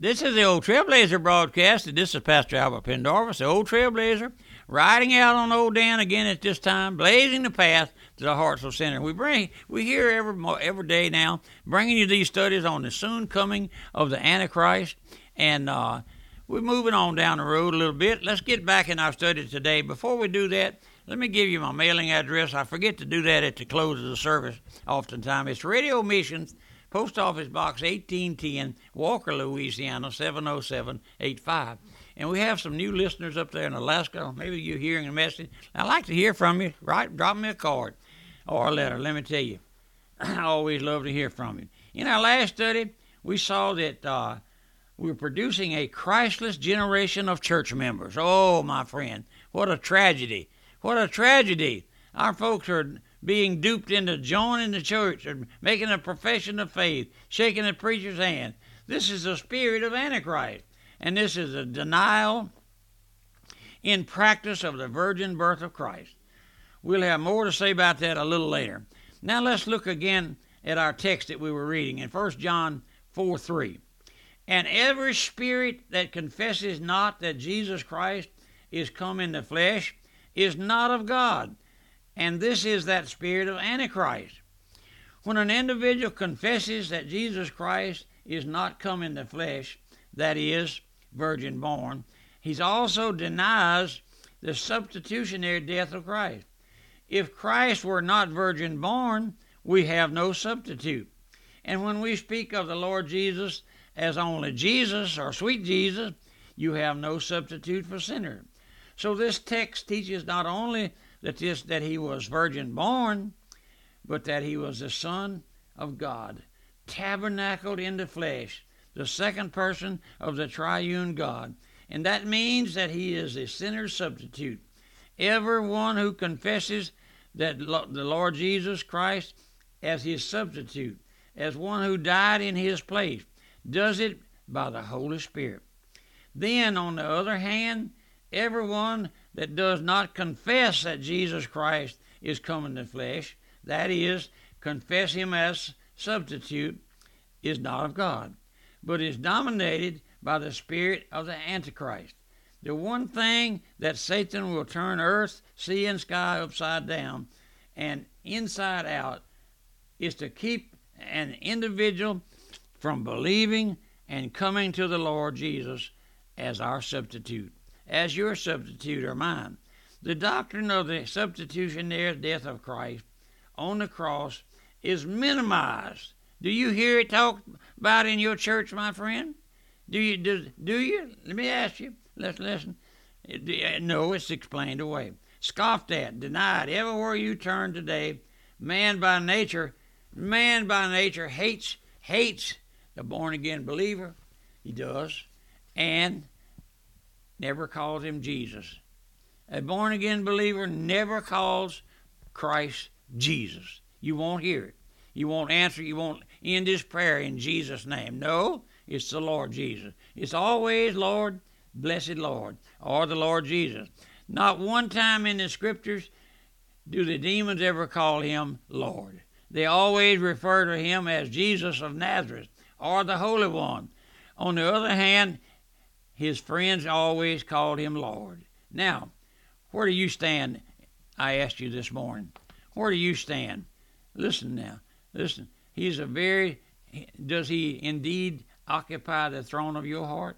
This is the Old Trailblazer broadcast, and this is Pastor Albert Pendarvis, the Old Trailblazer, riding out on Old Dan again at this time, blazing the path to the Hartselle Center. We bring, we hear every every day now, bringing you these studies on the soon coming of the Antichrist, and uh, we're moving on down the road a little bit. Let's get back in our study today. Before we do that, let me give you my mailing address. I forget to do that at the close of the service oftentimes. It's Radio Missions. Post Office Box 1810, Walker, Louisiana 70785. And we have some new listeners up there in Alaska. Maybe you're hearing a message. I'd like to hear from you. Right, drop me a card or a letter. Let me tell you, I always love to hear from you. In our last study, we saw that uh, we're producing a Christless generation of church members. Oh, my friend, what a tragedy! What a tragedy! Our folks are being duped into joining the church and making a profession of faith, shaking the preacher's hand. This is the spirit of Antichrist, and this is a denial in practice of the virgin birth of Christ. We'll have more to say about that a little later. Now let's look again at our text that we were reading in 1 John 4 3. And every spirit that confesses not that Jesus Christ is come in the flesh is not of God and this is that spirit of Antichrist. When an individual confesses that Jesus Christ is not come in the flesh, that is, virgin born, he also denies the substitutionary death of Christ. If Christ were not virgin born, we have no substitute. And when we speak of the Lord Jesus as only Jesus or sweet Jesus, you have no substitute for sinner. So this text teaches not only that this that he was virgin born, but that he was the Son of God, tabernacled in the flesh, the second person of the triune God. And that means that he is a sinner's substitute. Everyone who confesses that the Lord Jesus Christ as his substitute, as one who died in his place, does it by the Holy Spirit. Then, on the other hand, everyone that does not confess that Jesus Christ is come in the flesh, that is, confess him as substitute, is not of God, but is dominated by the spirit of the Antichrist. The one thing that Satan will turn earth, sea, and sky upside down and inside out is to keep an individual from believing and coming to the Lord Jesus as our substitute as your substitute or mine. The doctrine of the substitutionary death of Christ on the cross is minimized. Do you hear it talked about in your church, my friend? Do you do, do you? Let me ask you. Let's listen. No, it's explained away. Scoffed at, denied, everywhere you turn today. Man by nature, man by nature hates hates the born again believer. He does, and never calls him Jesus. A born again believer never calls Christ Jesus. You won't hear it. You won't answer. You won't end this prayer in Jesus' name. No, it's the Lord Jesus. It's always Lord, blessed Lord, or the Lord Jesus. Not one time in the scriptures do the demons ever call him Lord. They always refer to him as Jesus of Nazareth or the Holy One. On the other hand, his friends always called him Lord. Now, where do you stand? I asked you this morning. Where do you stand? Listen now. Listen. He's a very, does he indeed occupy the throne of your heart?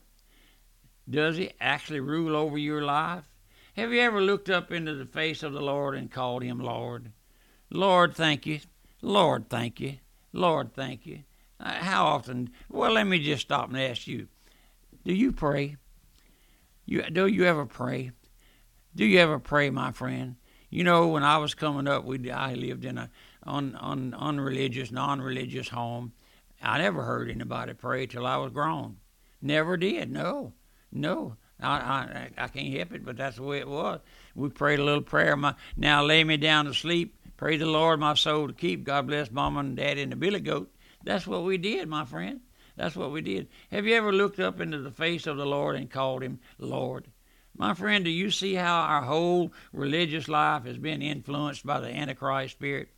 Does he actually rule over your life? Have you ever looked up into the face of the Lord and called him Lord? Lord, thank you. Lord, thank you. Lord, thank you. Uh, how often? Well, let me just stop and ask you do you pray? You do you ever pray? Do you ever pray, my friend? You know, when I was coming up, we I lived in a un, un, unreligious, non-religious home. I never heard anybody pray till I was grown. Never did. No, no. I, I I can't help it, but that's the way it was. We prayed a little prayer. My now lay me down to sleep. Pray the Lord my soul to keep. God bless Mama and Daddy and the Billy Goat. That's what we did, my friend. That's what we did. Have you ever looked up into the face of the Lord and called him Lord? My friend, do you see how our whole religious life has been influenced by the Antichrist spirit?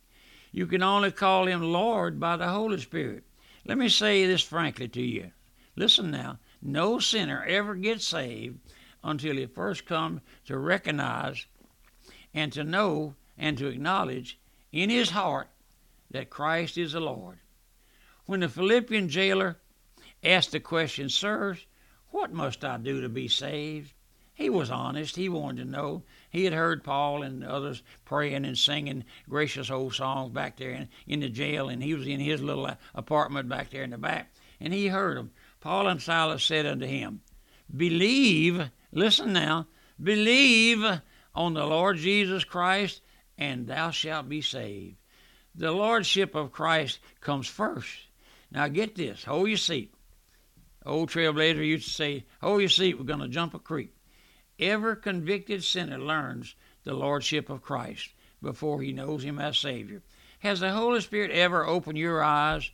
You can only call him Lord by the Holy Spirit. Let me say this frankly to you. Listen now. no sinner ever gets saved until he first comes to recognize and to know and to acknowledge in his heart that Christ is the Lord. When the Philippian jailer asked the question, Sirs, what must I do to be saved? He was honest. He wanted to know. He had heard Paul and others praying and singing gracious old songs back there in, in the jail, and he was in his little apartment back there in the back, and he heard them. Paul and Silas said unto him, Believe, listen now, believe on the Lord Jesus Christ, and thou shalt be saved. The Lordship of Christ comes first. Now get this, hold your seat. Old Trailblazer used to say, Hold your seat, we're going to jump a creek. Every convicted sinner learns the Lordship of Christ before he knows him as Savior. Has the Holy Spirit ever opened your eyes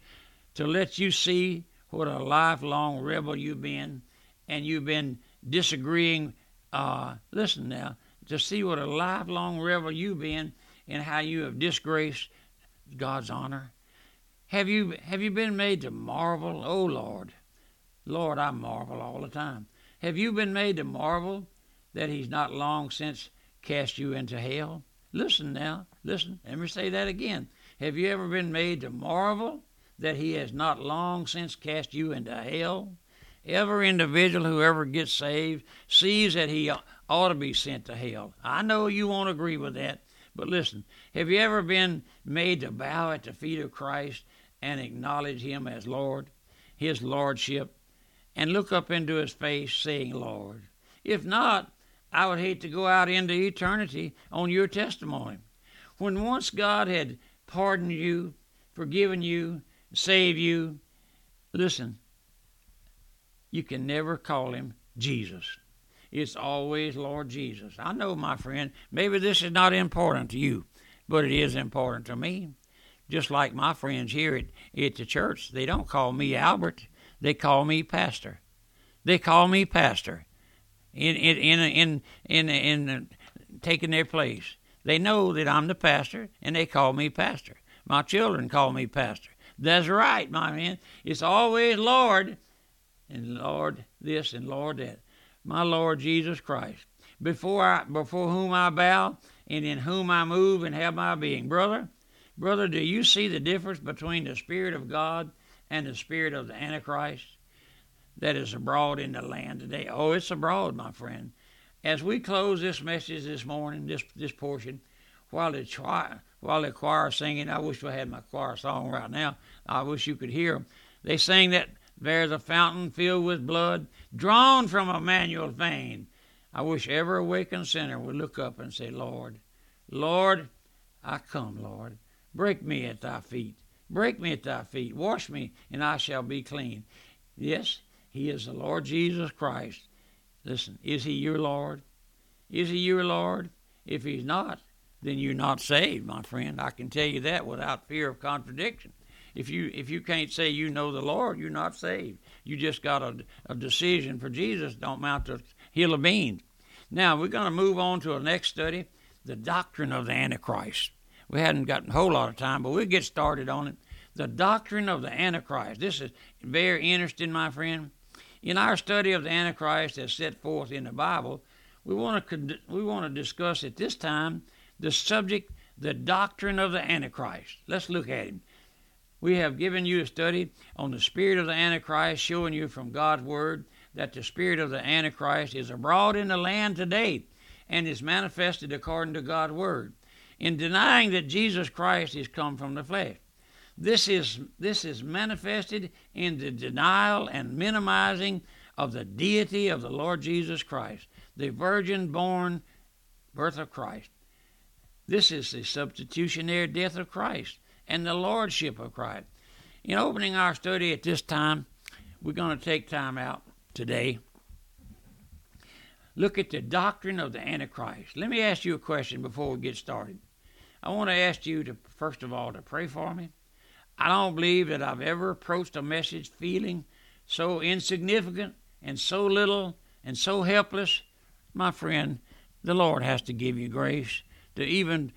to let you see what a lifelong rebel you've been and you've been disagreeing? Uh, listen now, to see what a lifelong rebel you've been and how you have disgraced God's honor? Have you have you been made to marvel? Oh Lord, Lord, I marvel all the time. Have you been made to marvel that He's not long since cast you into hell? Listen now, listen. Let me say that again. Have you ever been made to marvel that He has not long since cast you into hell? Every individual who ever gets saved sees that he ought to be sent to hell. I know you won't agree with that, but listen, have you ever been made to bow at the feet of Christ and acknowledge Him as Lord, His Lordship, and look up into His face saying, Lord? If not, I would hate to go out into eternity on your testimony. When once God had pardoned you, forgiven you, saved you, listen, you can never call Him Jesus. It's always Lord Jesus. I know, my friend, maybe this is not important to you, but it is important to me. Just like my friends here at, at the church, they don't call me Albert, they call me Pastor. They call me Pastor in, in, in, in, in, in, in taking their place. They know that I'm the pastor, and they call me Pastor. My children call me Pastor. That's right, my man. It's always Lord, and Lord this and Lord that my Lord Jesus Christ, before I, before whom I bow and in whom I move and have my being. Brother, brother, do you see the difference between the Spirit of God and the Spirit of the Antichrist that is abroad in the land today? Oh, it's abroad, my friend. As we close this message this morning, this this portion, while the choir, while the choir singing, I wish I had my choir song right now. I wish you could hear them. They sing that there's a fountain filled with blood, drawn from Emmanuel's vein. I wish every awakened sinner would look up and say, Lord, Lord, I come, Lord. Break me at thy feet. Break me at thy feet. Wash me, and I shall be clean. Yes, he is the Lord Jesus Christ. Listen, is he your Lord? Is he your Lord? If he's not, then you're not saved, my friend. I can tell you that without fear of contradiction. If you if you can't say you know the Lord, you're not saved. You just got a, a decision for Jesus. Don't mount a hill of beans. Now we're going to move on to our next study, the doctrine of the Antichrist. We hadn't got a whole lot of time, but we'll get started on it. The doctrine of the Antichrist. This is very interesting, my friend. In our study of the Antichrist as set forth in the Bible, we want to we want to discuss at this time the subject, the doctrine of the Antichrist. Let's look at him. We have given you a study on the spirit of the Antichrist, showing you from God's Word that the spirit of the Antichrist is abroad in the land today and is manifested according to God's Word. In denying that Jesus Christ is come from the flesh. This is, this is manifested in the denial and minimizing of the deity of the Lord Jesus Christ, the virgin born birth of Christ. This is the substitutionary death of Christ and the lordship of Christ. In opening our study at this time, we're going to take time out today. Look at the doctrine of the Antichrist. Let me ask you a question before we get started. I want to ask you to, first of all, to pray for me. I don't believe that I've ever approached a message feeling so insignificant and so little and so helpless. My friend, the Lord has to give you grace to even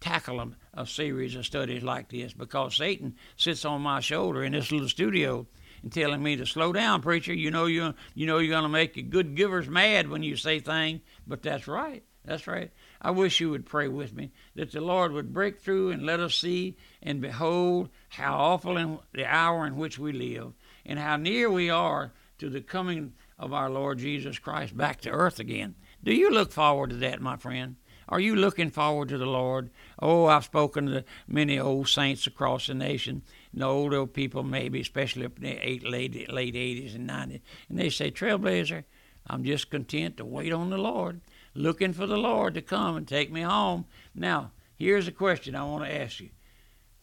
tackle a, a series of studies like this because Satan sits on my shoulder in this little studio and telling me to slow down, preacher. You know you you know you're going to make your good givers mad when you say things, but that's right. That's right. I wish you would pray with me that the Lord would break through and let us see and behold how awful in the hour in which we live and how near we are to the coming of our Lord Jesus Christ back to earth again. Do you look forward to that, my friend? Are you looking forward to the Lord? Oh, I've spoken to many old saints across the nation, the older people, maybe, especially up in the eight, late, late 80s and 90s, and they say, Trailblazer, I'm just content to wait on the Lord, looking for the Lord to come and take me home. Now, here's a question I want to ask you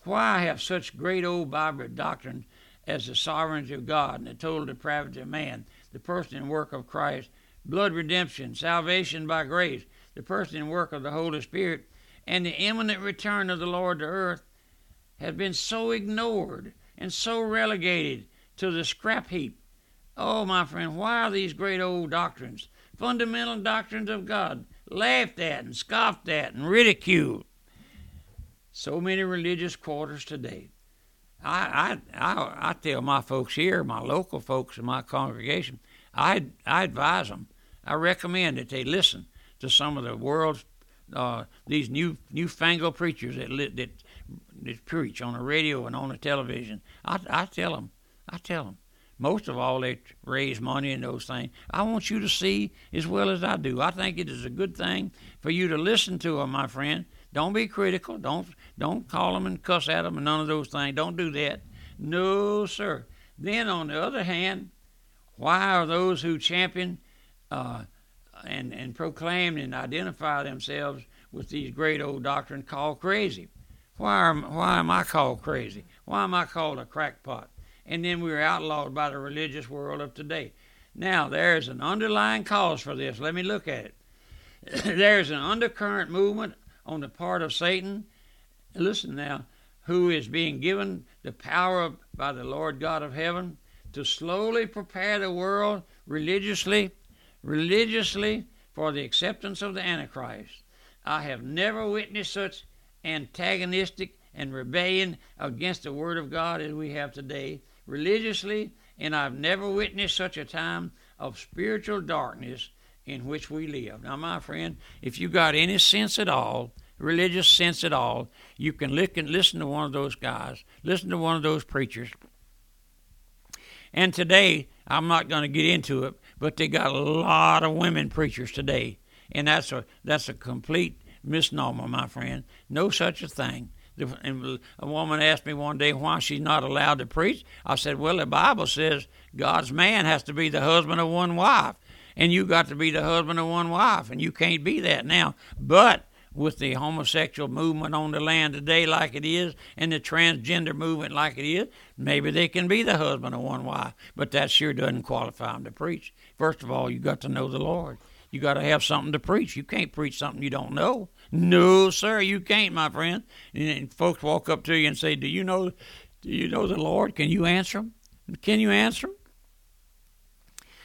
Why have such great old Bible doctrine as the sovereignty of God and the total depravity of man, the person and work of Christ, blood redemption, salvation by grace? the person and work of the Holy Spirit, and the imminent return of the Lord to earth has been so ignored and so relegated to the scrap heap. Oh, my friend, why are these great old doctrines, fundamental doctrines of God, laughed at and scoffed at and ridiculed? So many religious quarters today. I, I, I, I tell my folks here, my local folks in my congregation, I, I advise them, I recommend that they listen to some of the world's uh, these new newfangled preachers that, that that preach on the radio and on the television. I, I tell them, I tell them. Most of all, they raise money and those things. I want you to see as well as I do. I think it is a good thing for you to listen to them, my friend. Don't be critical. Don't don't call them and cuss at them and none of those things. Don't do that. No, sir. Then on the other hand, why are those who champion uh, and, and proclaim and identify themselves with these great old doctrines called crazy. Why am, why am I called crazy? Why am I called a crackpot? And then we are outlawed by the religious world of today. Now, there's an underlying cause for this. Let me look at it. there's an undercurrent movement on the part of Satan. Listen now, who is being given the power by the Lord God of heaven to slowly prepare the world religiously religiously for the acceptance of the Antichrist. I have never witnessed such antagonistic and rebellion against the Word of God as we have today, religiously, and I've never witnessed such a time of spiritual darkness in which we live. Now, my friend, if you got any sense at all, religious sense at all, you can listen to one of those guys, listen to one of those preachers. And today, I'm not going to get into it, but they got a lot of women preachers today, and that's a that's a complete misnomer, my friend. No such a thing. And a woman asked me one day why she's not allowed to preach. I said, "Well, the Bible says God's man has to be the husband of one wife, and you got to be the husband of one wife, and you can't be that now." But with the homosexual movement on the land today like it is and the transgender movement like it is, maybe they can be the husband of one wife, but that sure doesn't qualify them to preach. First of all, you got to know the Lord. You got to have something to preach. You can't preach something you don't know. No, sir, you can't, my friend. And folks walk up to you and say, "Do you know? Do you know the Lord? Can you answer them? Can you answer them?"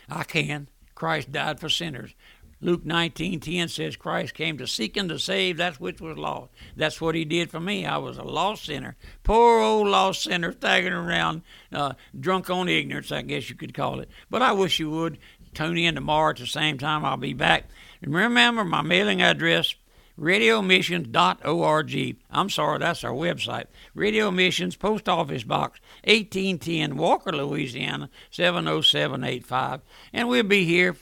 I can. Christ died for sinners. Luke 19:10 says Christ came to seek and to save that which was lost. That's what he did for me. I was a lost sinner, poor old lost sinner, staggering around, uh, drunk on ignorance, I guess you could call it. But I wish you would tune in tomorrow at the same time. I'll be back. Remember my mailing address, radiomissions.org. I'm sorry, that's our website. Radio Missions, Post Office Box, 1810, Walker, Louisiana, 70785. And we'll be here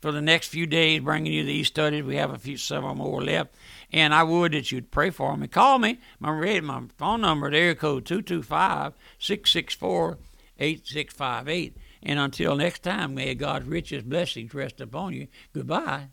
for the next few days bringing you these studies. We have a few, several more left. And I would that you'd pray for me. Call me. My, red, my phone number is area code 225 664 8658. And until next time, may God's richest blessings rest upon you. Goodbye.